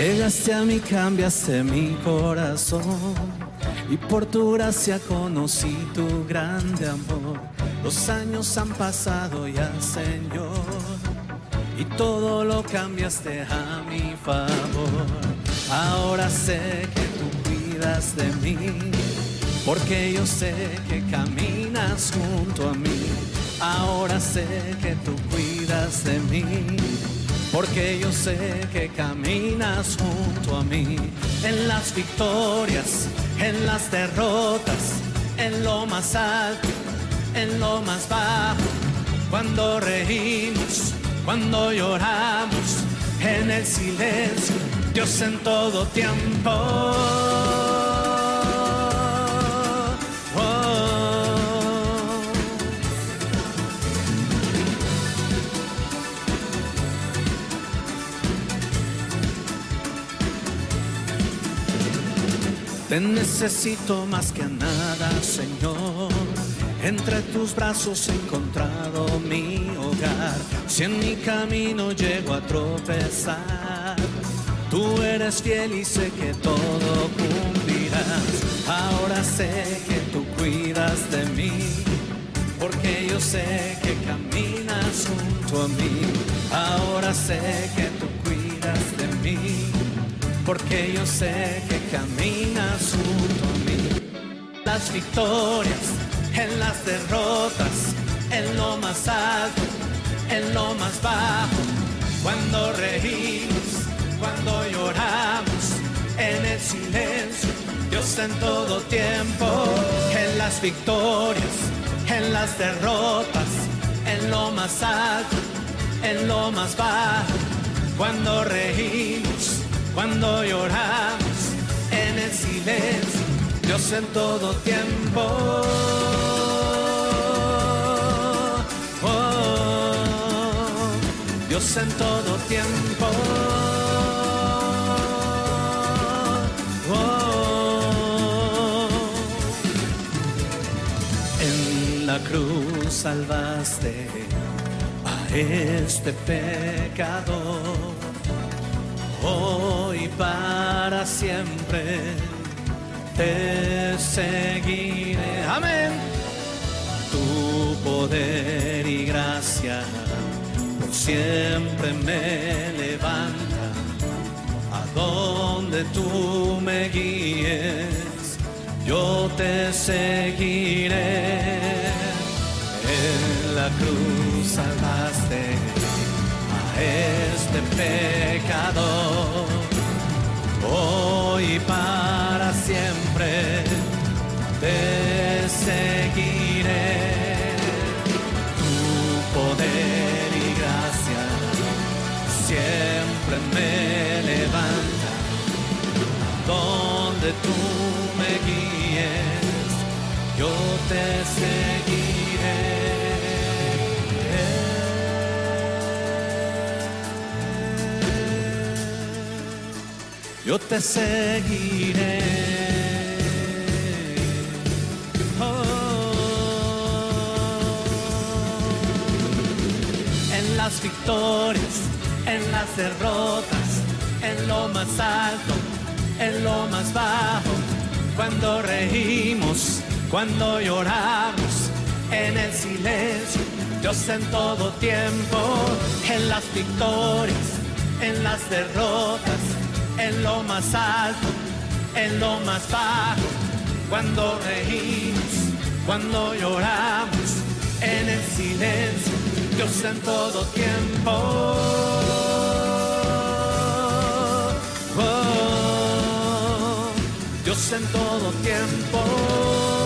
Llegaste a mí, cambiaste mi corazón y por tu gracia conocí tu grande amor. Los años han pasado ya, Señor, y todo lo cambiaste a mi favor. Ahora sé que tú cuidas de mí, porque yo sé que caminas junto a mí. Ahora sé que tú cuidas de mí porque yo sé que caminas junto a mí en las victorias, en las derrotas, en lo más alto, en lo más bajo, cuando reímos, cuando lloramos, en el silencio, Dios en todo tiempo. Te necesito más que nada, Señor. Entre tus brazos he encontrado mi hogar. Si en mi camino llego a tropezar, tú eres fiel y sé que todo cumplirás. Ahora sé que tú cuidas de mí, porque yo sé que caminas junto a mí. Ahora sé que tú cuidas porque yo sé que caminas junto a mí. Las victorias, en las derrotas, en lo más alto, en lo más bajo, cuando reímos, cuando lloramos, en el silencio, Dios en todo tiempo, en las victorias, en las derrotas, en lo más alto, en lo más bajo, cuando reímos cuando lloramos en el silencio, Dios en todo tiempo. Oh, Dios en todo tiempo. Oh, en la cruz salvaste a este pecador hoy para siempre te seguiré. Amén. Tu poder y gracia por siempre me levanta a donde tú me guíes. Yo te seguiré. En la cruz salvaste este pecador. Hoy para siempre te seguiré. Tu poder y gracia siempre me levanta. Donde tú me guíes, yo te yo te seguiré. Oh. En las victorias, en las derrotas, en lo más alto, en lo más bajo, cuando reímos, cuando lloramos, en el silencio, Dios en todo tiempo, en las victorias, en las derrotas en lo más alto, en lo más bajo, cuando reímos, cuando lloramos, en el silencio, Dios en todo tiempo. Oh, Dios en todo tiempo.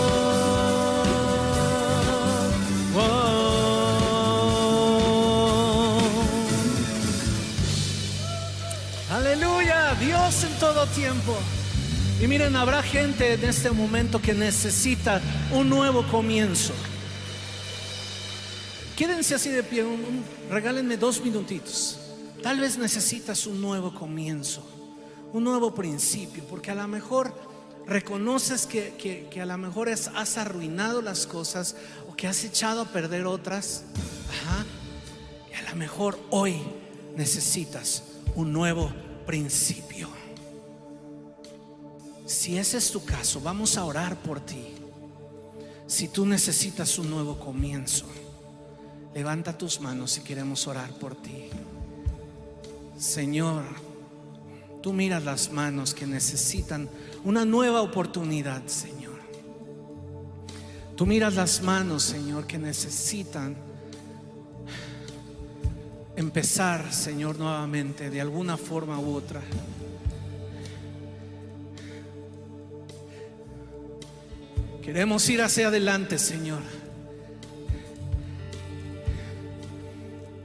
En todo tiempo. Y miren, habrá gente en este momento que necesita un nuevo comienzo. Quédense así de pie, regálenme dos minutitos. Tal vez necesitas un nuevo comienzo, un nuevo principio, porque a lo mejor reconoces que, a lo mejor has arruinado las cosas o que has echado a perder otras. Y a lo mejor hoy necesitas un nuevo principio. Si ese es tu caso, vamos a orar por ti. Si tú necesitas un nuevo comienzo, levanta tus manos si queremos orar por ti. Señor, tú miras las manos que necesitan una nueva oportunidad, Señor. Tú miras las manos, Señor, que necesitan empezar, Señor, nuevamente, de alguna forma u otra. Queremos ir hacia adelante, Señor.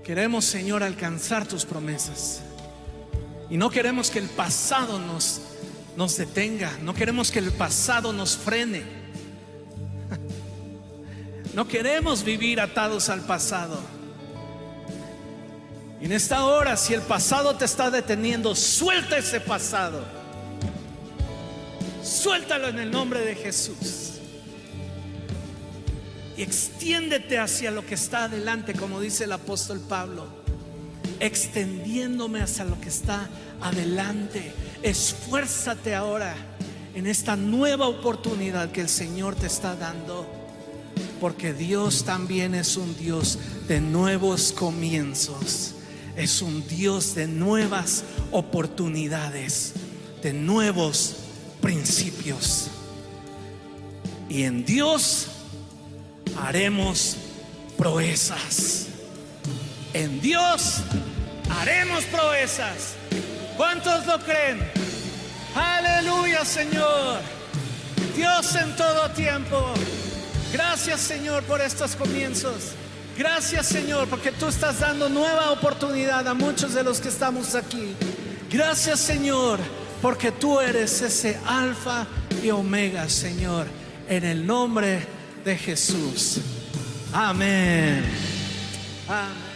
Queremos, Señor, alcanzar tus promesas. Y no queremos que el pasado nos, nos detenga. No queremos que el pasado nos frene. No queremos vivir atados al pasado. En esta hora, si el pasado te está deteniendo, suelta ese pasado. Suéltalo en el nombre de Jesús. Y extiéndete hacia lo que está adelante, como dice el apóstol Pablo. Extendiéndome hacia lo que está adelante. Esfuérzate ahora en esta nueva oportunidad que el Señor te está dando. Porque Dios también es un Dios de nuevos comienzos es un Dios de nuevas oportunidades, de nuevos principios. Y en Dios haremos proezas. En Dios haremos proezas. ¿Cuántos lo creen? Aleluya, Señor. Dios en todo tiempo. Gracias, Señor, por estos comienzos. Gracias Señor, porque tú estás dando nueva oportunidad a muchos de los que estamos aquí. Gracias Señor, porque tú eres ese alfa y omega, Señor, en el nombre de Jesús. Amén. Amén.